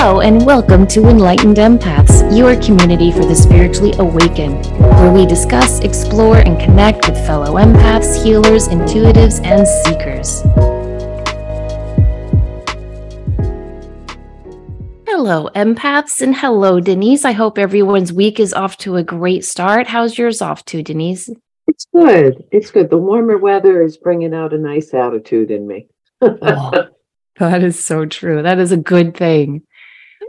Hello, and welcome to Enlightened Empaths, your community for the spiritually awakened, where we discuss, explore, and connect with fellow empaths, healers, intuitives, and seekers. Hello, empaths, and hello, Denise. I hope everyone's week is off to a great start. How's yours off to, Denise? It's good. It's good. The warmer weather is bringing out a nice attitude in me. oh, that is so true. That is a good thing.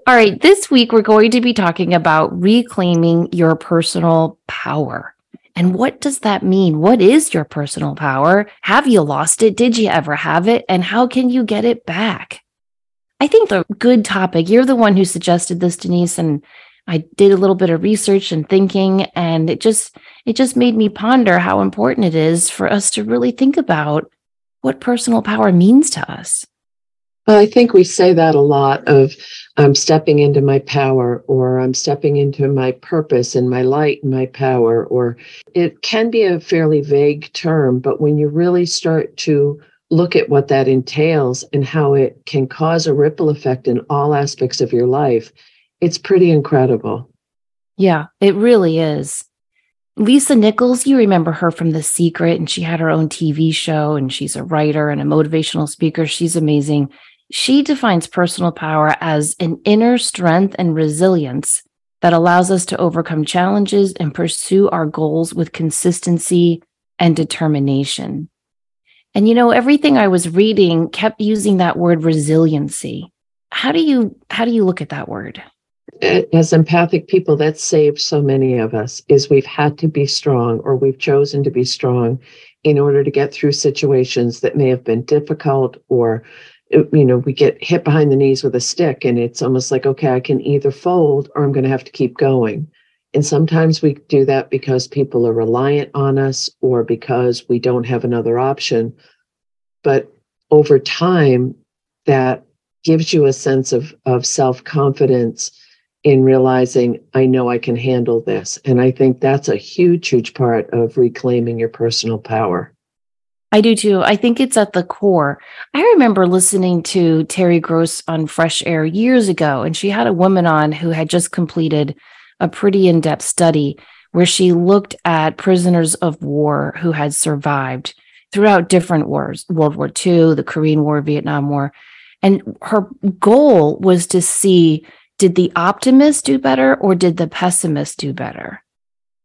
All right, this week we're going to be talking about reclaiming your personal power. And what does that mean? What is your personal power? Have you lost it? Did you ever have it? And how can you get it back? I think the good topic. You're the one who suggested this, Denise, and I did a little bit of research and thinking, and it just it just made me ponder how important it is for us to really think about what personal power means to us. I think we say that a lot of I'm stepping into my power or I'm stepping into my purpose and my light and my power, or it can be a fairly vague term, but when you really start to look at what that entails and how it can cause a ripple effect in all aspects of your life, it's pretty incredible. Yeah, it really is. Lisa Nichols, you remember her from The Secret, and she had her own TV show, and she's a writer and a motivational speaker. She's amazing. She defines personal power as an inner strength and resilience that allows us to overcome challenges and pursue our goals with consistency and determination. And you know, everything I was reading kept using that word resiliency. How do you how do you look at that word? As empathic people, that saved so many of us is we've had to be strong or we've chosen to be strong in order to get through situations that may have been difficult or you know, we get hit behind the knees with a stick and it's almost like, okay, I can either fold or I'm going to have to keep going. And sometimes we do that because people are reliant on us or because we don't have another option. But over time, that gives you a sense of, of self confidence in realizing, I know I can handle this. And I think that's a huge, huge part of reclaiming your personal power. I do too. I think it's at the core. I remember listening to Terry Gross on Fresh Air years ago, and she had a woman on who had just completed a pretty in depth study where she looked at prisoners of war who had survived throughout different wars World War II, the Korean War, Vietnam War. And her goal was to see did the optimist do better or did the pessimist do better?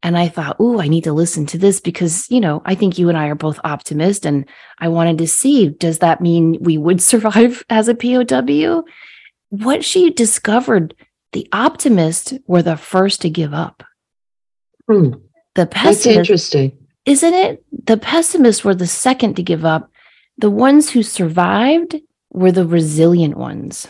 And I thought, oh, I need to listen to this because, you know, I think you and I are both optimists. And I wanted to see, does that mean we would survive as a POW? What she discovered, the optimists were the first to give up. Hmm. The pessimist, That's interesting. Isn't it? The pessimists were the second to give up. The ones who survived were the resilient ones.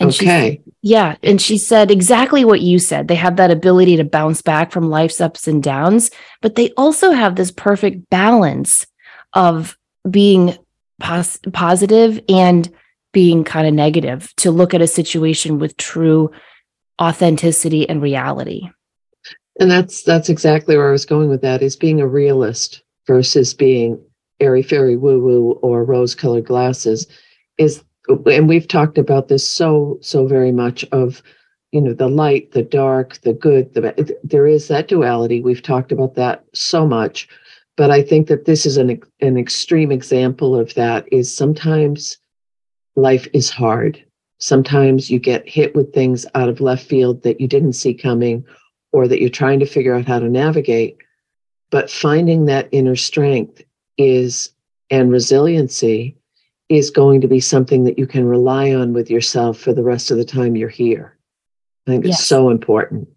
And okay. She, yeah. And she said exactly what you said. They have that ability to bounce back from life's ups and downs, but they also have this perfect balance of being pos- positive and being kind of negative to look at a situation with true authenticity and reality. And that's that's exactly where I was going with that is being a realist versus being airy fairy woo woo or rose colored glasses is and we've talked about this so so very much of you know the light the dark the good the there is that duality we've talked about that so much but I think that this is an an extreme example of that is sometimes life is hard. Sometimes you get hit with things out of left field that you didn't see coming or that you're trying to figure out how to navigate. But finding that inner strength is and resiliency is going to be something that you can rely on with yourself for the rest of the time you're here. I think yes. it's so important.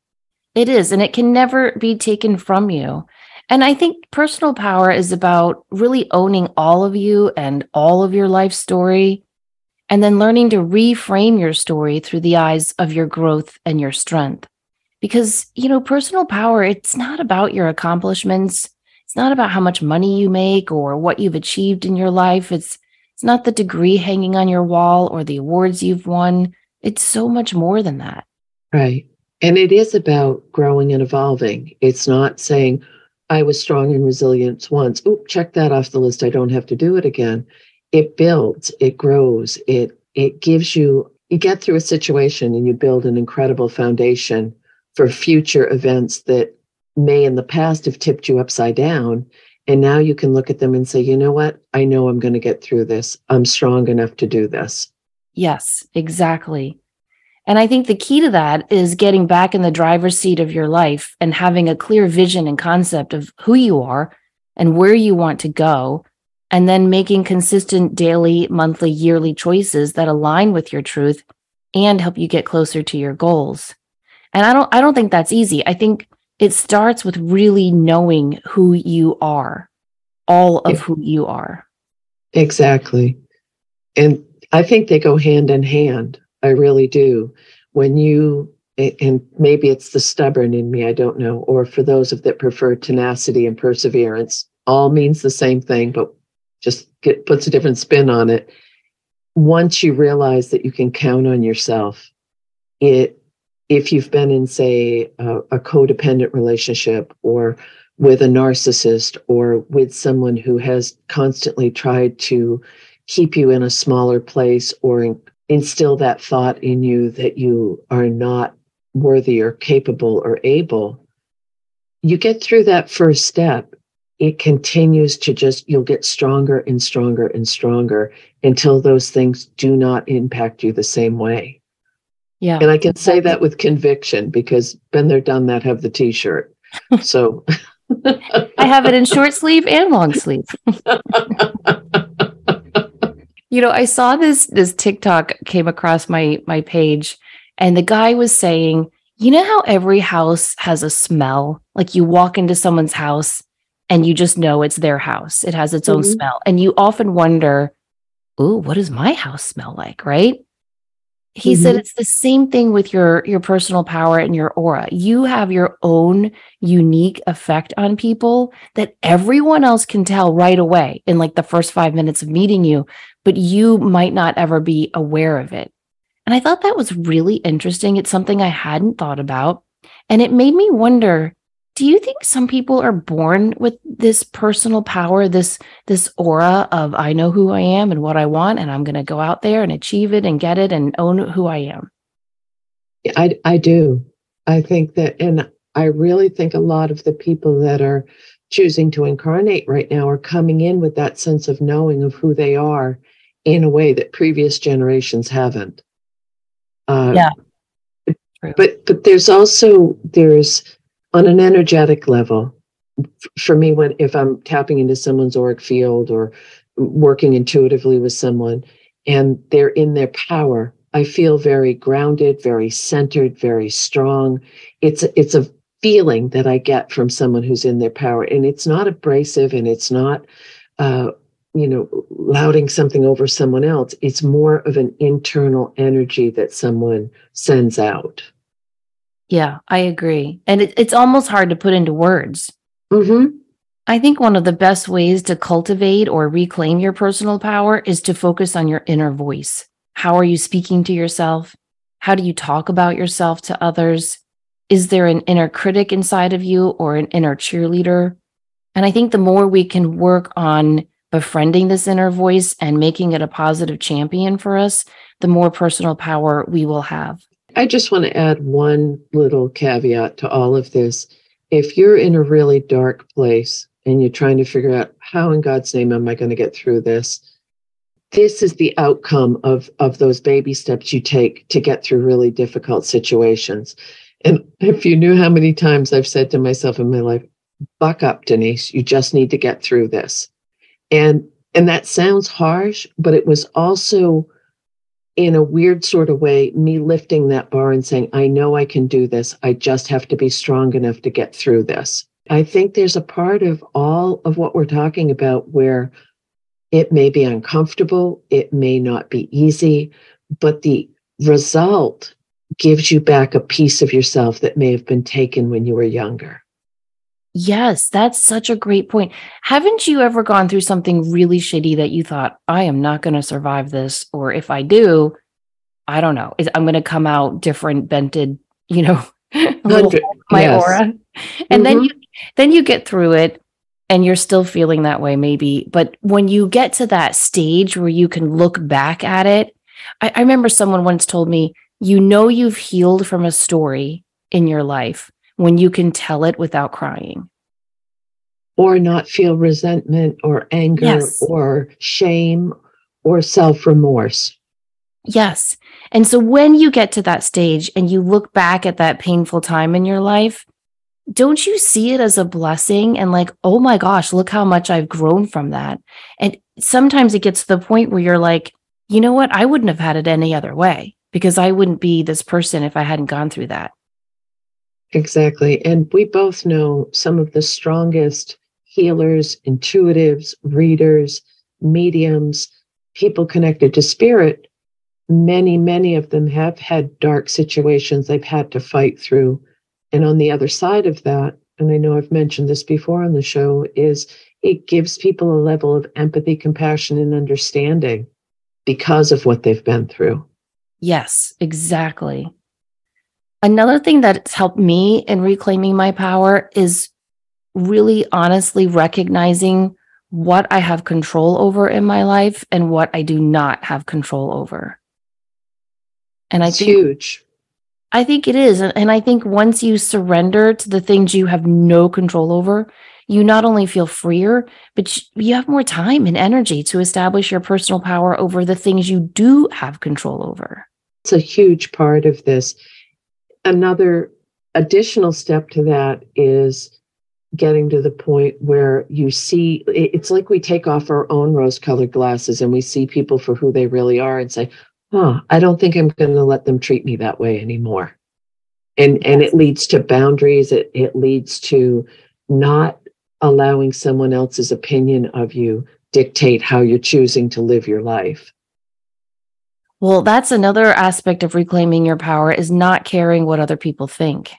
It is, and it can never be taken from you. And I think personal power is about really owning all of you and all of your life story, and then learning to reframe your story through the eyes of your growth and your strength. Because, you know, personal power, it's not about your accomplishments. It's not about how much money you make or what you've achieved in your life. It's it's not the degree hanging on your wall or the awards you've won. It's so much more than that. Right. And it is about growing and evolving. It's not saying, I was strong and resilient once. Oop, check that off the list. I don't have to do it again. It builds, it grows, it it gives you you get through a situation and you build an incredible foundation for future events that may in the past have tipped you upside down. And now you can look at them and say, you know what? I know I'm going to get through this. I'm strong enough to do this. Yes, exactly. And I think the key to that is getting back in the driver's seat of your life and having a clear vision and concept of who you are and where you want to go. And then making consistent daily, monthly, yearly choices that align with your truth and help you get closer to your goals. And I don't I don't think that's easy. I think it starts with really knowing who you are, all of who you are. Exactly. And I think they go hand in hand. I really do. When you, and maybe it's the stubborn in me, I don't know, or for those of that prefer tenacity and perseverance, all means the same thing, but just get, puts a different spin on it. Once you realize that you can count on yourself, it if you've been in say a, a codependent relationship or with a narcissist or with someone who has constantly tried to keep you in a smaller place or in, instill that thought in you that you are not worthy or capable or able, you get through that first step. It continues to just, you'll get stronger and stronger and stronger until those things do not impact you the same way. Yeah. And I can say that with conviction because been there, done that, have the t shirt. So I have it in short sleeve and long sleeve. you know, I saw this this TikTok came across my my page and the guy was saying, you know how every house has a smell? Like you walk into someone's house and you just know it's their house. It has its mm-hmm. own smell. And you often wonder, "Ooh, what does my house smell like?" right? He mm-hmm. said it's the same thing with your your personal power and your aura. You have your own unique effect on people that everyone else can tell right away in like the first 5 minutes of meeting you, but you might not ever be aware of it. And I thought that was really interesting. It's something I hadn't thought about, and it made me wonder do you think some people are born with this personal power this this aura of i know who i am and what i want and i'm going to go out there and achieve it and get it and own who i am i i do. I think that and i really think a lot of the people that are choosing to incarnate right now are coming in with that sense of knowing of who they are in a way that previous generations haven't. Uh, yeah. but but there's also there's on an energetic level for me when if i'm tapping into someone's auric field or working intuitively with someone and they're in their power i feel very grounded very centered very strong. It's it's a feeling that i get from someone who's in their power and it's not abrasive and it's not uh, you know lauding something over someone else. It's more of an internal energy that someone sends out yeah, I agree. And it, it's almost hard to put into words. Mm-hmm. I think one of the best ways to cultivate or reclaim your personal power is to focus on your inner voice. How are you speaking to yourself? How do you talk about yourself to others? Is there an inner critic inside of you or an inner cheerleader? And I think the more we can work on befriending this inner voice and making it a positive champion for us, the more personal power we will have. I just want to add one little caveat to all of this. If you're in a really dark place and you're trying to figure out how in God's name am I going to get through this? This is the outcome of, of those baby steps you take to get through really difficult situations. And if you knew how many times I've said to myself in my life, buck up, Denise, you just need to get through this. And and that sounds harsh, but it was also in a weird sort of way, me lifting that bar and saying, I know I can do this. I just have to be strong enough to get through this. I think there's a part of all of what we're talking about where it may be uncomfortable, it may not be easy, but the result gives you back a piece of yourself that may have been taken when you were younger. Yes, that's such a great point. Haven't you ever gone through something really shitty that you thought, I am not going to survive this? Or if I do, I don't know, I'm going to come out different, bented, you know, my yes. aura. And mm-hmm. then you then you get through it and you're still feeling that way, maybe. But when you get to that stage where you can look back at it, I, I remember someone once told me, you know you've healed from a story in your life when you can tell it without crying. Or not feel resentment or anger yes. or shame or self remorse. Yes. And so when you get to that stage and you look back at that painful time in your life, don't you see it as a blessing and like, oh my gosh, look how much I've grown from that? And sometimes it gets to the point where you're like, you know what? I wouldn't have had it any other way because I wouldn't be this person if I hadn't gone through that. Exactly. And we both know some of the strongest healers, intuitives, readers, mediums, people connected to spirit. Many, many of them have had dark situations they've had to fight through. And on the other side of that, and I know I've mentioned this before on the show, is it gives people a level of empathy, compassion, and understanding because of what they've been through. Yes, exactly. Another thing that's helped me in reclaiming my power is really honestly recognizing what I have control over in my life and what I do not have control over. And I think, huge. I think it is. And I think once you surrender to the things you have no control over, you not only feel freer, but you have more time and energy to establish your personal power over the things you do have control over. It's a huge part of this another additional step to that is getting to the point where you see it's like we take off our own rose colored glasses and we see people for who they really are and say huh i don't think i'm going to let them treat me that way anymore and yes. and it leads to boundaries it, it leads to not allowing someone else's opinion of you dictate how you're choosing to live your life well, that's another aspect of reclaiming your power is not caring what other people think.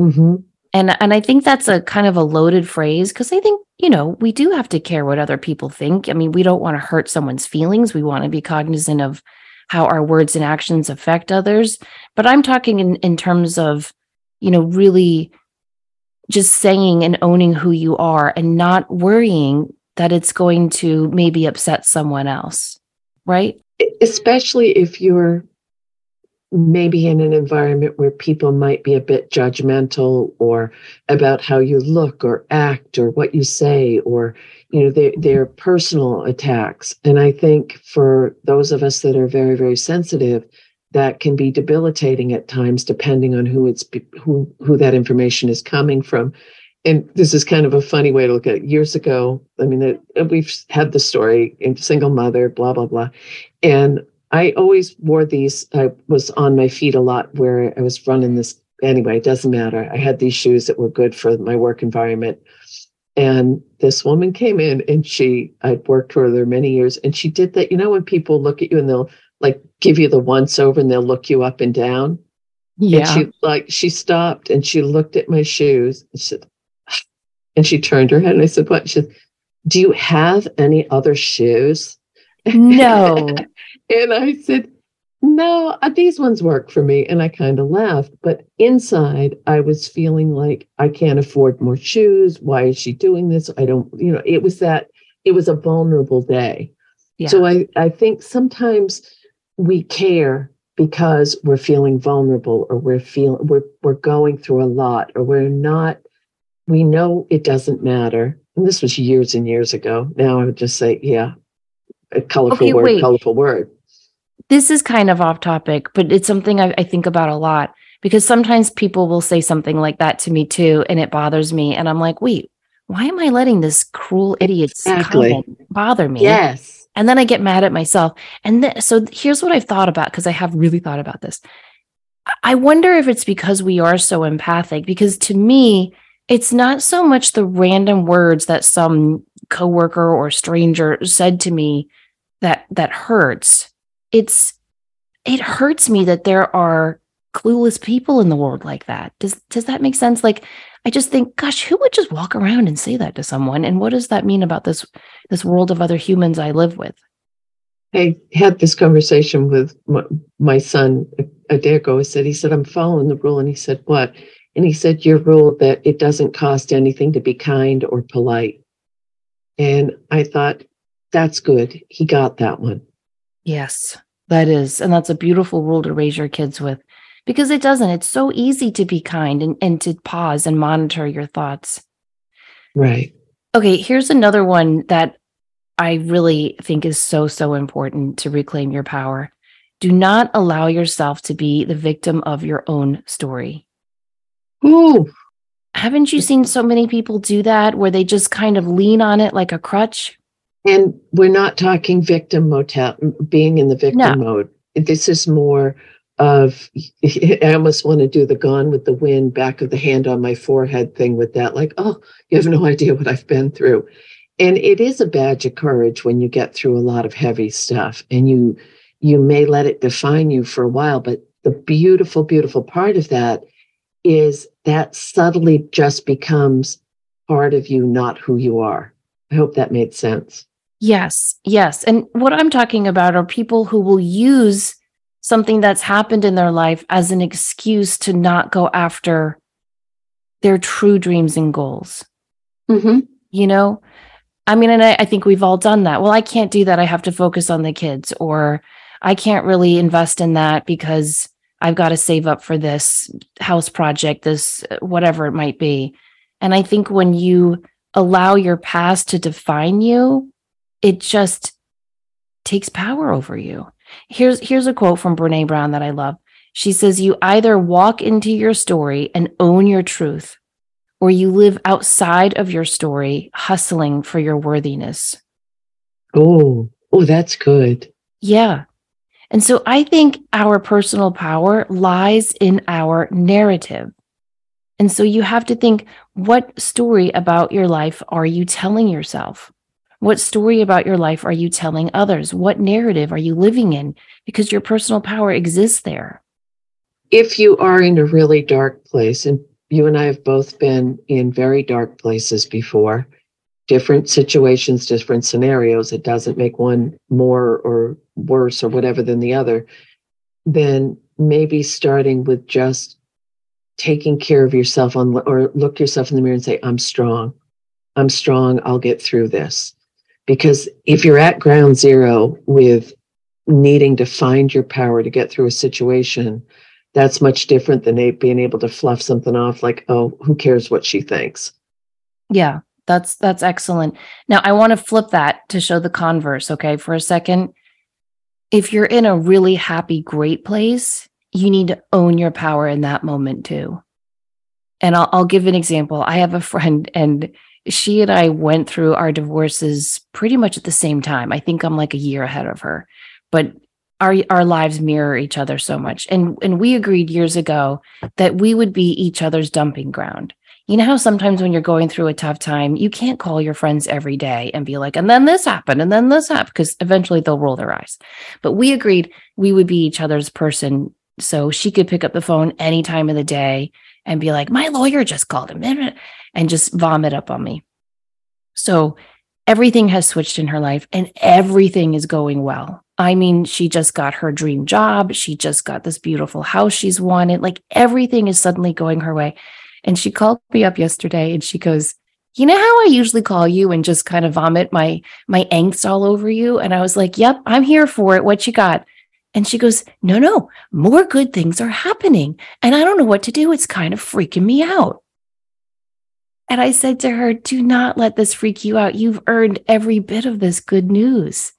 Mm-hmm. And and I think that's a kind of a loaded phrase because I think you know we do have to care what other people think. I mean, we don't want to hurt someone's feelings. We want to be cognizant of how our words and actions affect others. But I'm talking in in terms of you know really just saying and owning who you are and not worrying that it's going to maybe upset someone else, right? Especially if you're maybe in an environment where people might be a bit judgmental or about how you look or act or what you say or you know their their personal attacks. And i think for those of us that are very very sensitive that can be debilitating at times depending on who it's who who that information is coming from and this is kind of a funny way to look at it. Years ago, I mean, we've had the story in single mother, blah blah blah, and I always wore these. I was on my feet a lot where I was running this. Anyway, it doesn't matter. I had these shoes that were good for my work environment. And this woman came in and she, I'd worked for her many years, and she did that. You know, when people look at you and they'll like give you the once over and they'll look you up and down. Yeah. And she like she stopped and she looked at my shoes and she said, and she turned her head and I said, What? She said, Do you have any other shoes? No. and I said, No, uh, these ones work for me. And I kind of laughed. But inside, I was feeling like I can't afford more shoes. Why is she doing this? I don't, you know, it was that, it was a vulnerable day. Yeah. So I, I think sometimes we care because we're feeling vulnerable or we're feeling we're we're going through a lot or we're not we know it doesn't matter. and this was years and years ago. Now I would just say, yeah, a colorful Okay, word, wait. colorful word. this is kind of off topic, but it's something I, I think about a lot because sometimes people will say something like that to me too, and it bothers me. And I'm like, wait, why am I letting this cruel idiot's Exactly. comment bother me? Yes. And then I get mad at myself. And th- so here's what I've thought about because I have really thought about this. I- I wonder if it's because we are so empathic, because to me, it's not so much the random words that some coworker or stranger said to me that that hurts. It's it hurts me that there are clueless people in the world like that. Does does that make sense? Like I just think, gosh, who would just walk around and say that to someone? And what does that mean about this this world of other humans I live with? I had this conversation with my, my son a, a day ago. He said, he said, I'm following the rule. And he said, what? And he said, your rule that it doesn't cost anything to be kind or polite. And I thought, that's good. He got that one. Yes, that is. And that's a beautiful rule to raise your kids with because it doesn't. It's so easy to be kind and, and to pause and monitor your thoughts. Right. Okay, here's another one that I really think is so, so important to reclaim your power. Do not allow yourself to be the victim of your own story. Ooh, Haven't you seen so many people do that where they just kind of lean on it like a crutch? And we're not talking victim motel, being in the victim No. mode. This is more of, I almost want to do the gone with the wind, back of the hand on my forehead thing with that. Like, oh, you have no idea what I've been through. And it is a badge of courage when you get through a lot of heavy stuff and you, you may let it define you for a while. But the beautiful, beautiful part of that is that subtly just becomes part of you, not who you are. I hope that made sense. Yes, yes. And what I'm talking about are people who will use something that's happened in their life as an excuse to not go after their true dreams and goals. Mm-hmm. You know, I mean, and I, I think we've all done that. Well, I can't do that. I have to focus on the kids, or I can't really invest in that because I've got to save up for this house project, this whatever it might be. And I think when you allow your past to define you, it just takes power over you. Here's here's a quote from Brene Brown that I love. She says, "You either walk into your story and own your truth, or you live outside of your story, hustling for your worthiness." Oh, oh, that's good. Yeah. And so I think our personal power lies in our narrative. And so you have to think what story about your life are you telling yourself? What story about your life are you telling others? What narrative are you living in? Because your personal power exists there. If you are in a really dark place, and you and I have both been in very dark places before, different situations, different scenarios, it doesn't make one more or worse or whatever than the other, then maybe starting with just taking care of yourself on or look yourself in the mirror and say, I'm strong. I'm strong. I'll get through this. Because if you're at ground zero with needing to find your power to get through a situation, that's much different than being able to fluff something off like, oh, who cares what she thinks? Yeah, that's that's excellent. Now I want to flip that to show the converse, okay, for a second. If you're in a really happy, great place, you need to own your power in that moment too. And I'll, I'll give an example. I have a friend, and she and I went through our divorces pretty much at the same time. I think I'm like a year ahead of her, but our our lives mirror each other so much. And and we agreed years ago that we would be each other's dumping ground. You know how sometimes when you're going through a tough time, you can't call your friends every day and be like, and then this happened, and then this happened, because eventually they'll roll their eyes. But we agreed we would be each other's person. So she could pick up the phone any time of the day and be like, my lawyer just called him and just vomit up on me. So everything has switched in her life and everything is going well. I mean, she just got her dream job. She just got this beautiful house she's wanted. Like everything is suddenly going her way. And she called me up yesterday and she goes, you know how I usually call you and just kind of vomit my my angst all over you? And I was like, Yep, I'm here for it. What you got? And she goes, No, no, more good things are happening. And I don't know what to do. It's kind of freaking me out. And I said to her, Do not let this freak you out. You've earned every bit of this good news.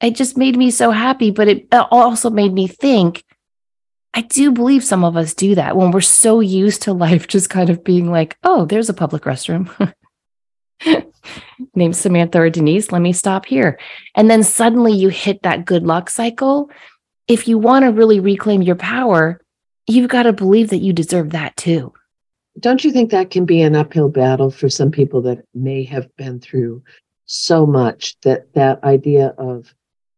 It just made me so happy, but it also made me think I do believe some of us do that when we're so used to life just kind of being like, oh, there's a public restroom. Name Samantha or Denise, let me stop here. And then suddenly you hit that good luck cycle. If you want to really reclaim your power, you've got to believe that you deserve that too. Don't you think that can be an uphill battle for some people that may have been through so much that that idea of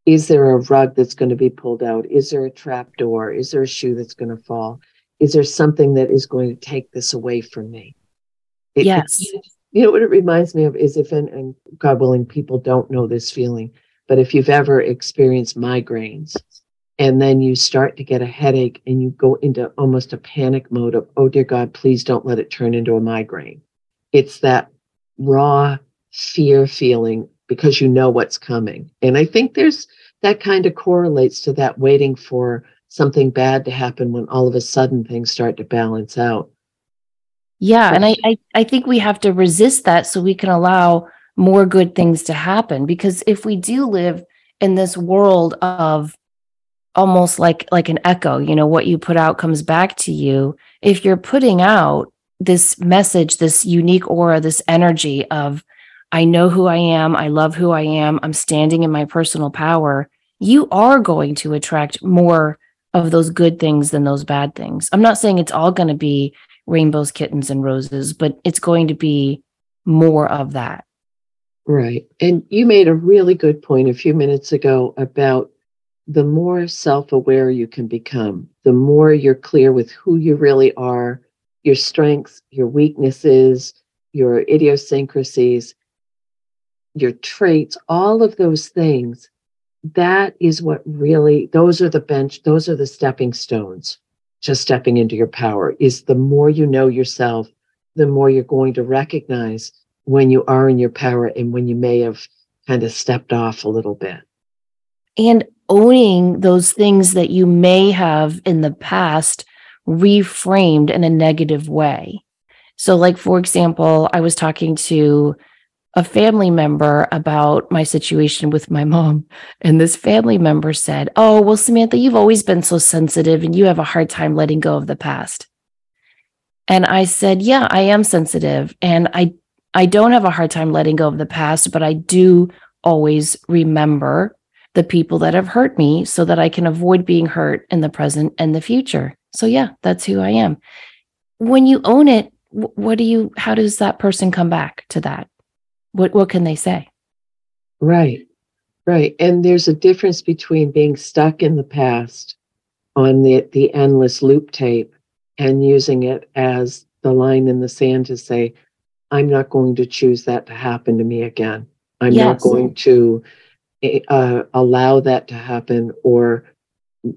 is there a rug that's going to be pulled out? Is there a trap door? Is there a shoe that's going to fall? Is there something that is going to take this away from me? It, yes. you know what it reminds me of is if, and, and God willing, people don't know this feeling, but if you've ever experienced migraines and then you start to get a headache and you go into almost a panic mode of, oh dear God, please don't let it turn into a migraine. It's that raw fear feeling because you know what's coming. And I think there's that kind of correlates to that waiting for something bad to happen when all of a sudden things start to balance out. Yeah. And I, I, I think we have to resist that so we can allow more good things to happen. Because if we do live in this world of almost like like an echo, you know, what you put out comes back to you. If you're putting out this message, this unique aura, this energy of I know who I am. I love who I am. I'm standing in my personal power. You are going to attract more of those good things than those bad things. I'm not saying it's all going to be rainbows, kittens, and roses, but it's going to be more of that. Right. And you made a really good point a few minutes ago about the more self aware you can become, the more you're clear with who you really are, your strengths, your weaknesses, your idiosyncrasies, your traits, all of those things, that is what really, those are the bench, those are the stepping stones to stepping into your power. Is the more you know yourself, the more you're going to recognize when you are in your power and when you may have kind of stepped off a little bit. And owning those things that you may have in the past reframed in a negative way. So, like, for example, I was talking to a family member about my situation with my mom. And this family member said, Oh, well, Samantha, you've always been so sensitive and you have a hard time letting go of the past. And I said, Yeah, I am sensitive. And I, I don't have a hard time letting go of the past, but I do always remember the people that have hurt me so that I can avoid being hurt in the present and the future. So, yeah, that's who I am. When you own it, what do you, how does that person come back to that? What what can they say? Right right. And there's a difference between being stuck in the past on the the endless loop tape and using it as the line in the sand to say i'm not going to choose that to happen to me again. I'm yes. not going to eh, uh, allow that to happen or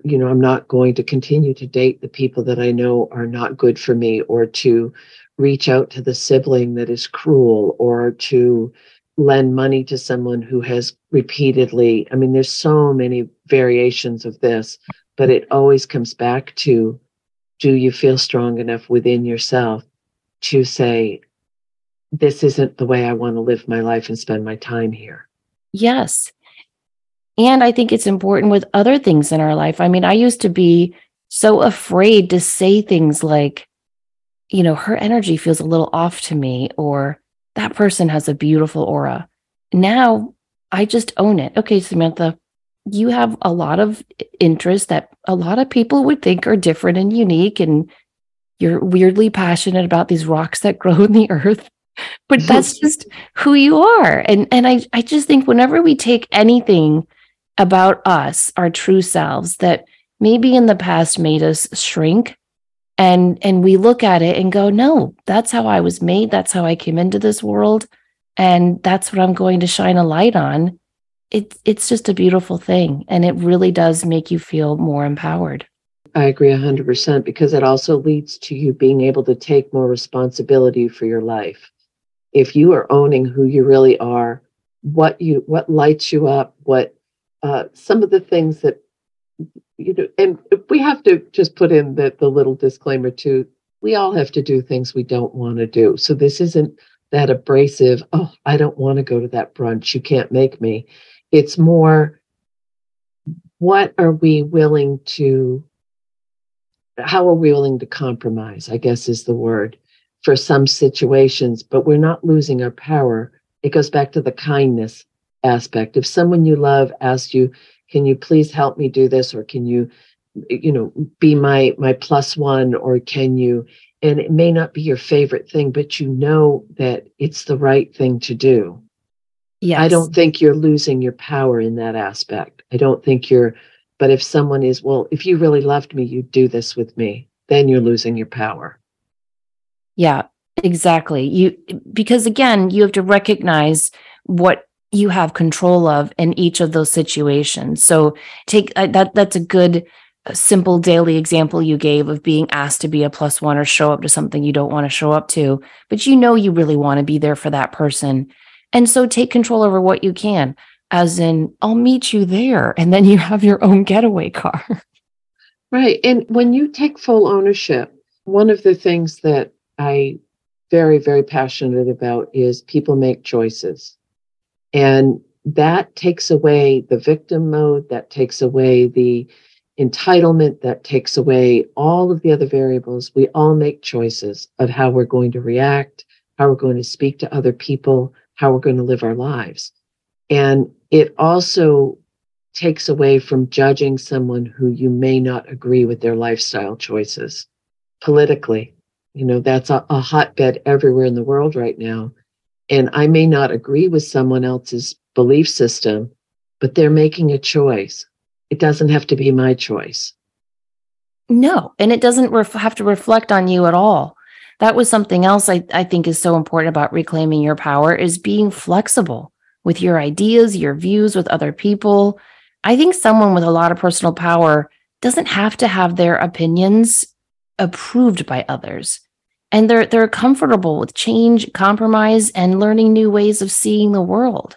you know i'm not going to continue to date the people that i know are not good for me or to reach out to the sibling that is cruel or to lend money to someone who has repeatedly i mean there's so many variations of this but it always comes back to do you feel strong enough within yourself to say this isn't the way i want to live my life and spend my time here yes. And i think it's important with other things in our life. I mean i used to be so afraid to say things like you know, her energy feels a little off to me, or that person has a beautiful aura. Now I just own it. Okay, Samantha, you have a lot of interests that a lot of people would think are different and unique, and you're weirdly passionate about these rocks that grow in the earth. But that's just who you are. And and I, I just think whenever we take anything about us, our true selves, that maybe in the past made us shrink and and we look at it and go no that's how i was made. That's how i came into this world. And that's what i'm going to shine a light on. It's it's just a beautiful thing. And it really does make you feel more empowered. I agree 100% because it also leads to you being able to take more responsibility for your life. If you are owning who you really are what you what lights you up what uh, some of the things that you know, and we have to just put in the, the little disclaimer too we all have to do things we don't want to do. So this isn't that abrasive, oh, I don't want to go to that brunch. You can't make me. It's more, what are we willing to, how are we willing to compromise? I guess is the word for some situations, but we're not losing our power. It goes back to the kindness aspect. If someone you love asks you, can you please help me do this? Or can you, you know, be my, my plus one? Or can you, and it may not be your favorite thing, but you know that it's the right thing to do. Yeah. I don't think you're losing your power in that aspect. I don't think you're, but if someone is, well, if you really loved me, you'd do this with me, then you're losing your power. Yeah, exactly. You, because again, you have to recognize what you have control of in each of those situations. So take uh, that, that's a good simple daily example you gave of being asked to be a plus one or show up to something you don't want to show up to, but you know you really want to be there for that person. And so take control over what you can, as in, I'll meet you there. And then you have your own getaway car. Right. And when you take full ownership, one of the things that I very, very passionate about is people make choices. And that takes away the victim mode, that takes away the entitlement that takes away all of the other variables. We all make choices of how we're going to react, how we're going to speak to other people, how we're going to live our lives. And it also takes away from judging someone who you may not agree with their lifestyle choices politically. You know, that's a, a hotbed everywhere in the world right now. And I may not agree with someone else's belief system, but they're making a choice it doesn't have to be my choice. No, and it doesn't ref- have to reflect on you at all. That was something else I, I think is so important about reclaiming your power is being flexible with your ideas, your views with other people. I think someone with a lot of personal power doesn't have to have their opinions approved by others. And they're they're comfortable with change, compromise, and learning new ways of seeing the world.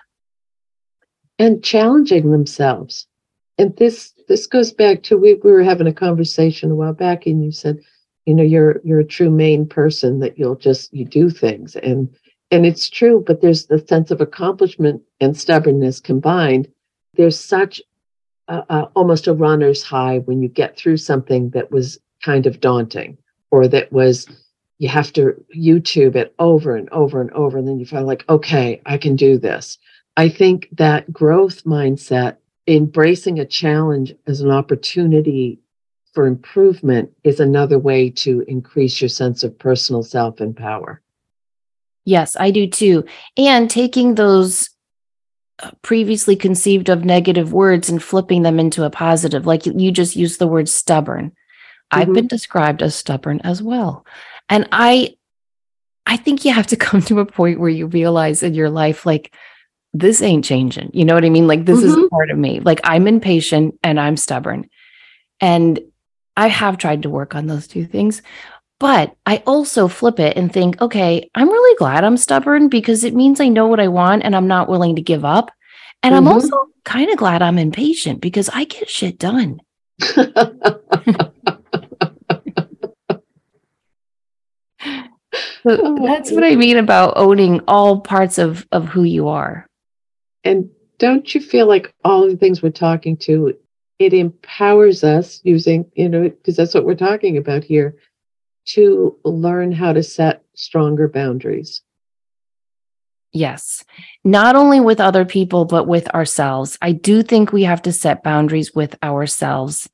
And challenging themselves. And this this goes back to we, we were having a conversation a while back and you said you know you're you're a true main person that you'll just you do things. And and it's true but there's the sense of accomplishment and stubbornness combined. There's such almost a runner's high when you get through something that was kind of daunting or that was you have to youtube it over and over and over and then you feel like okay i can do this i think that growth mindset embracing a challenge as an opportunity for improvement is another way to increase your sense of personal self and power. Yes, I do too. And taking those uh, previously conceived of negative words and flipping them into a positive, like you just used the word stubborn. Mm-hmm. I've been described as stubborn as well. And I I think you have to come to a point where you realize in your life like this ain't changing. You know what I mean? Like, this mm-hmm. is part of me. Like, I'm impatient and I'm stubborn. And I have tried to work on those two things. But I also flip it and think, okay, I'm really glad I'm stubborn because it means I know what I want and I'm not willing to give up. And mm-hmm. I'm also kind of glad I'm impatient because I get shit done. so that's what I mean about owning all parts of of who you are. And don't you feel like all the things we're talking to, it empowers us using, you know, because that's what we're talking about here, to learn how to set stronger boundaries. Yes. Not only with other people, but with ourselves. I do think we have to set boundaries with ourselves.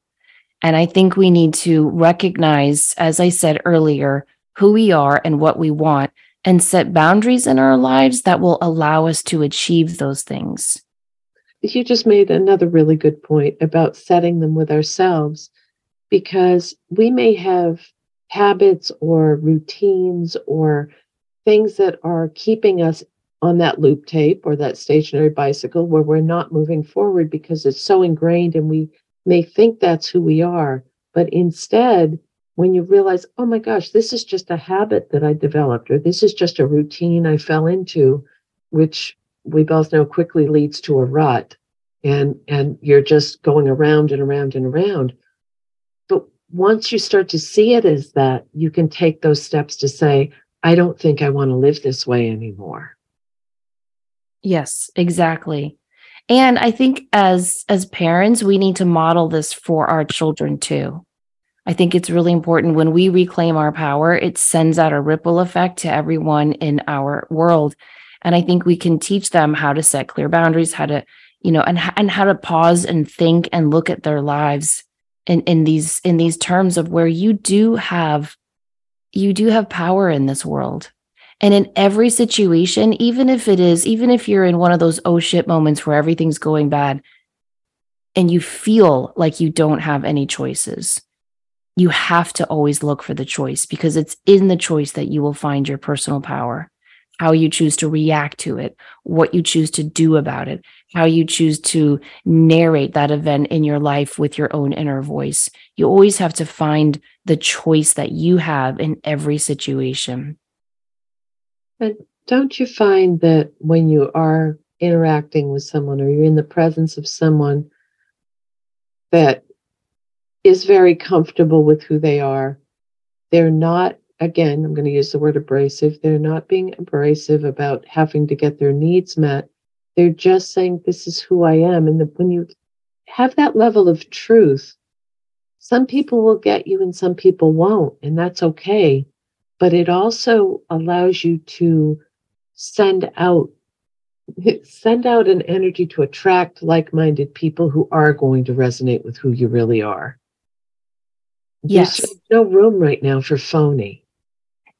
And I think we need to recognize, as I said earlier, who we are and what we want and set boundaries in our lives that will allow us to achieve those things. You just made another really good point about setting them with ourselves because we may have habits or routines or things that are keeping us on that loop tape or that stationary bicycle where we're not moving forward because it's so ingrained and we may think that's who we are. But instead, when you realize, oh my gosh, this is just a habit that I developed, or this is just a routine I fell into, which we both know quickly leads to a rut. And, and you're just going around and around and around. But once you start to see it as that, you can take those steps to say, I don't think I want to live this way anymore. Yes, exactly. And I think as as parents, we need to model this for our children too. I think it's really important when we reclaim our power, it sends out a ripple effect to everyone in our world. And I think we can teach them how to set clear boundaries, how to, you know, and and how to pause and think and look at their lives in in these in these terms of where you do have you do have power in this world and in every situation, even if it is, even if you're in one of those oh shit moments where everything's going bad and you feel like you don't have any choices, you have to always look for the choice because it's in the choice that you will find your personal power, how you choose to react to it, what you choose to do about it, how you choose to narrate that event in your life with your own inner voice. You always have to find the choice that you have in every situation. But don't you find that when you are interacting with someone or you're in the presence of someone that is very comfortable with who they are, they're not, again, I'm going to use the word abrasive, they're not being abrasive about having to get their needs met. They're just saying, This is who I am. And the, when you have that level of truth, some people will get you and some people won't, and that's okay but it also allows you to send out send out an energy to attract like-minded people who are going to resonate with who you really are. Yes. There's no room right now for phony.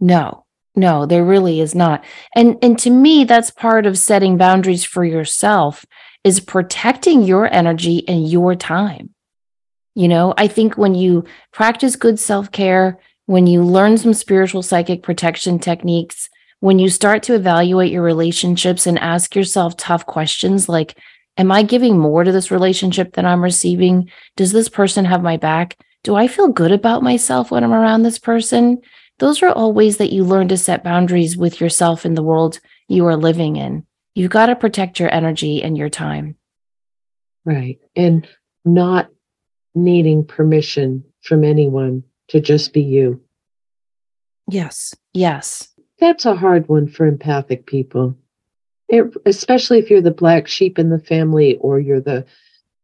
No. No, there really is not. And and to me that's part of setting boundaries for yourself is protecting your energy and your time. You know, I think when you practice good self-care, when you learn some spiritual psychic protection techniques, when you start to evaluate your relationships and ask yourself tough questions like, Am I giving more to this relationship than I'm receiving? Does this person have my back? Do I feel good about myself when I'm around this person? Those are all ways that you learn to set boundaries with yourself in the world you are living in. You've got to protect your energy and your time. Right. And not needing permission from anyone to just be you. Yes. Yes. That's a hard one for empathic people. It, especially if you're the black sheep in the family or you're the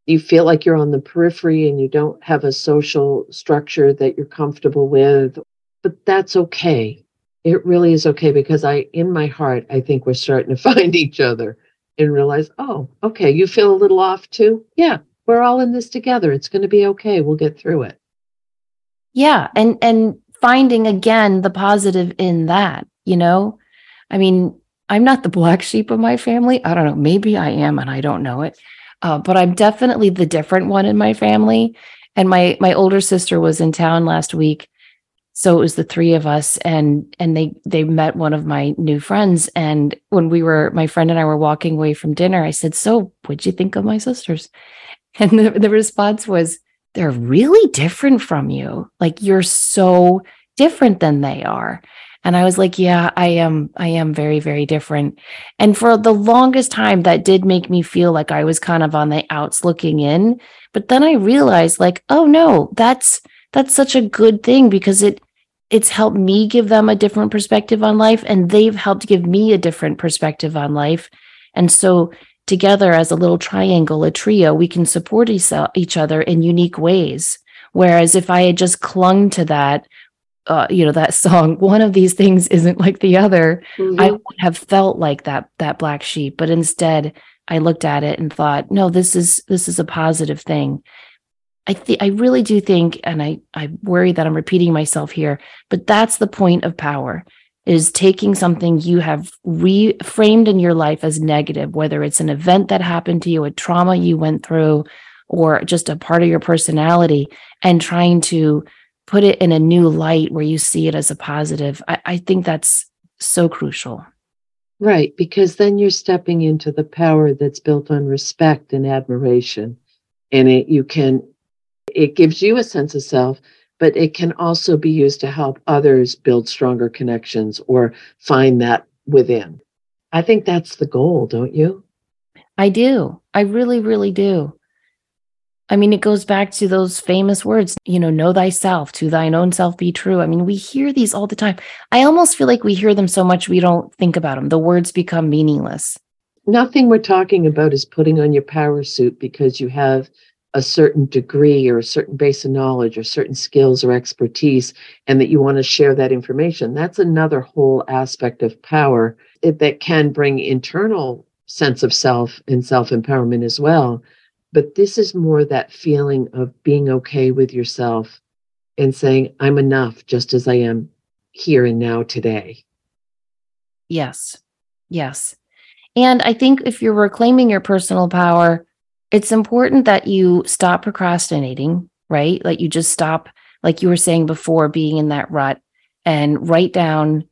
you feel like you're on the periphery and you don't have a social structure that you're comfortable with but that's okay. It really is okay because i in my heart i think we're starting to find each other and realize oh okay you feel a little off too? Yeah we're all in this together. It's going to be okay. We'll get through it. Yeah and and finding again the positive in that you know? I mean i'm not the black sheep of my family. I don't know maybe i am and i don't know it uh, but i'm definitely the different one in my family and my my older sister was in town last week so it was the three of us and and they they met one of my new friends and when we were my friend and i were walking away from dinner i said so what'd you think of my sisters and the, the response was they're really different from you. Like you're so different than they are. And I was like, yeah, I am I am very very different. And for the longest time that did make me feel like I was kind of on the outs looking in, but then I realized like, oh no, that's that's such a good thing because it it's helped me give them a different perspective on life and they've helped give me a different perspective on life. And so together as a little triangle, a trio, we can support each other in unique ways. Whereas if I had just clung to that, uh, you know, that song, one of these things isn't like the other, mm-hmm. I would have felt like that that black sheep. But instead, I looked at it and thought, no, this is this is a positive thing. I think I really do think, and I I worry that I'm repeating myself here, but that's the point of power is taking something you have reframed in your life as negative, whether it's an event that happened to you, a trauma you went through, or just a part of your personality, and trying to put it in a new light where you see it as a positive. I, I think that's so crucial. Right, because then you're stepping into the power that's built on respect and admiration. And it you can it gives you a sense of self, but it can also be used to help others build stronger connections or find that within. I think that's the goal, don't you? I do. I really, really do. I mean, it goes back to those famous words, you know, know thyself, to thine own self be true. I mean, we hear these all the time. I almost feel like we hear them so much we don't think about them. The words become meaningless. Nothing we're talking about is putting on your power suit because you have a certain degree or a certain base of knowledge or certain skills or expertise and that you want to share that information. That's another whole aspect of power that can bring internal sense of self and self empowerment as well but this is more that feeling of being okay with yourself and saying, I'm enough just as I am here and now today. Yes. Yes. And I think if you're reclaiming your personal power, it's important that you stop procrastinating, right? Like you just stop, like you were saying before, being in that rut and write down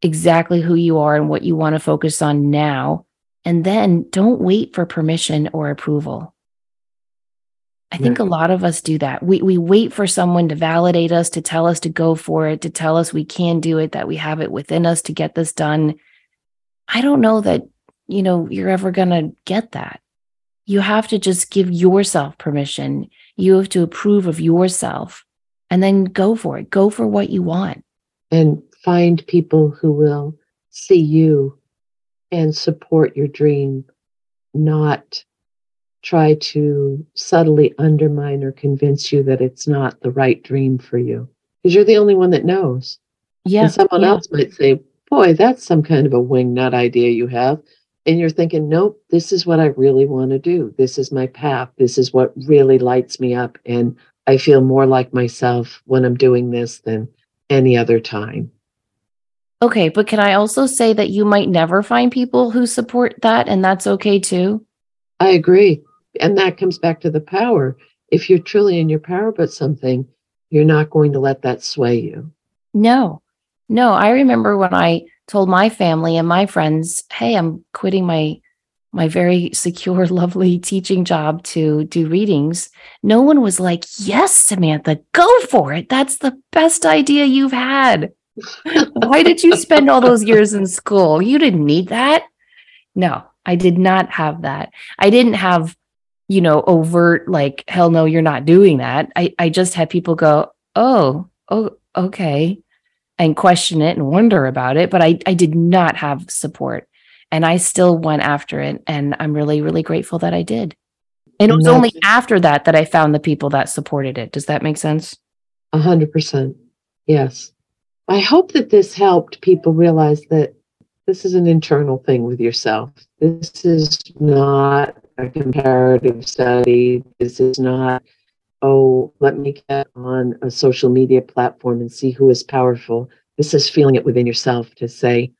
exactly who you are and what you want to focus on now. And then don't wait for permission or approval. I think a lot of us do that. We we wait for someone to validate us, to tell us to go for it, to tell us we can do it, that we have it within us to get this done. I don't know that, you know, you're ever going to get that. You have to just give yourself permission. You have to approve of yourself and then go for it. Go for what you want. And find people who will see you and support your dream, not try to subtly undermine or convince you that it's not the right dream for you because you're the only one that knows. Yeah. And someone yeah. else might say, Boy, that's some kind of a wingnut idea you have. And you're thinking, Nope, this is what I really want to do. This is my path. This is what really lights me up. And I feel more like myself when I'm doing this than any other time. Okay. But can I also say that you might never find people who support that? And that's okay too? I agree and that comes back to the power. If you're truly in your power about something, you're not going to let that sway you. No, no. I remember when I told my family and my friends, "Hey, I'm quitting my my very secure, lovely teaching job to do readings." No one was like, "Yes, Samantha, go for it. That's the best idea you've had." Why did you spend all those years in school? You didn't need that. No, I did not have that. I didn't have you know, overt like, hell no, you're not doing that. I, I just had people go, oh, oh, okay, and question it and wonder about it. But I, I did not have support and I still went after it. And I'm really, really grateful that I did. And it was only after that that I found the people that supported it. Does that make sense? A hundred percent. Yes. I hope that this helped people realize that this is an internal thing with yourself. This is not a comparative study. This is not, oh, let me get on a social media platform and see who is powerful. This is feeling it within yourself to say,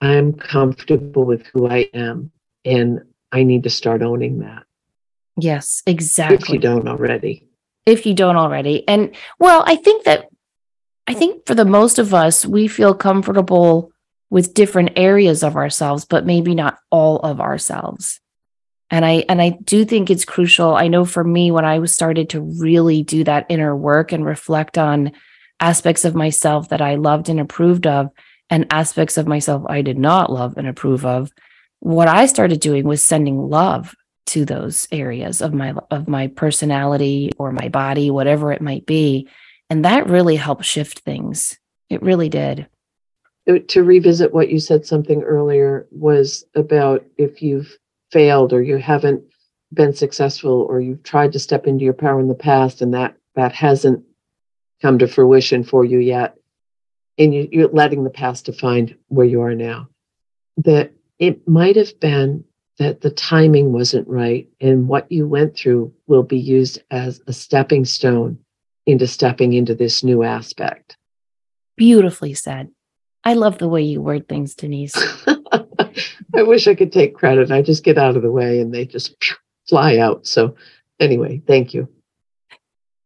I'm comfortable with who I am and I need to start owning that. Yes, exactly. If you don't already. If you don't already. And well, I think that I think for the most of us, we feel comfortable with different areas of ourselves, but maybe not all of ourselves and i and i do think it's crucial. I know for me when i started to really do that inner work and reflect on aspects of myself that i loved and approved of and aspects of myself i did not love and approve of what i started doing was sending love to those areas of my of my personality or my body whatever it might be. And that really helped shift things. It really did. Uh, to revisit what you said something earlier was about if you've failed or you haven't been successful or you've tried to step into your power in the past and that that hasn't come to fruition for you yet and you, you're letting the past define where you are now that it might have been that the timing wasn't right and what you went through will be used as a stepping stone into stepping into this new aspect. Beautifully said. I love the way you word things denise I wish I could take credit. I just get out of the way and they just fly out. So, anyway, thank you.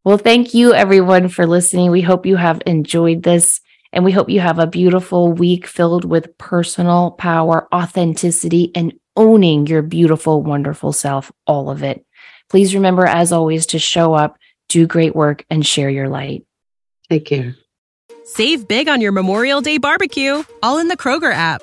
Well, thank you everyone for listening. We hope you have enjoyed this and we hope you have a beautiful week filled with personal power, authenticity, and owning your beautiful, wonderful self, all of it. Please remember, as always, to show up, do great work, and share your light. Take care. Save big on your Memorial Day barbecue, all in the Kroger app.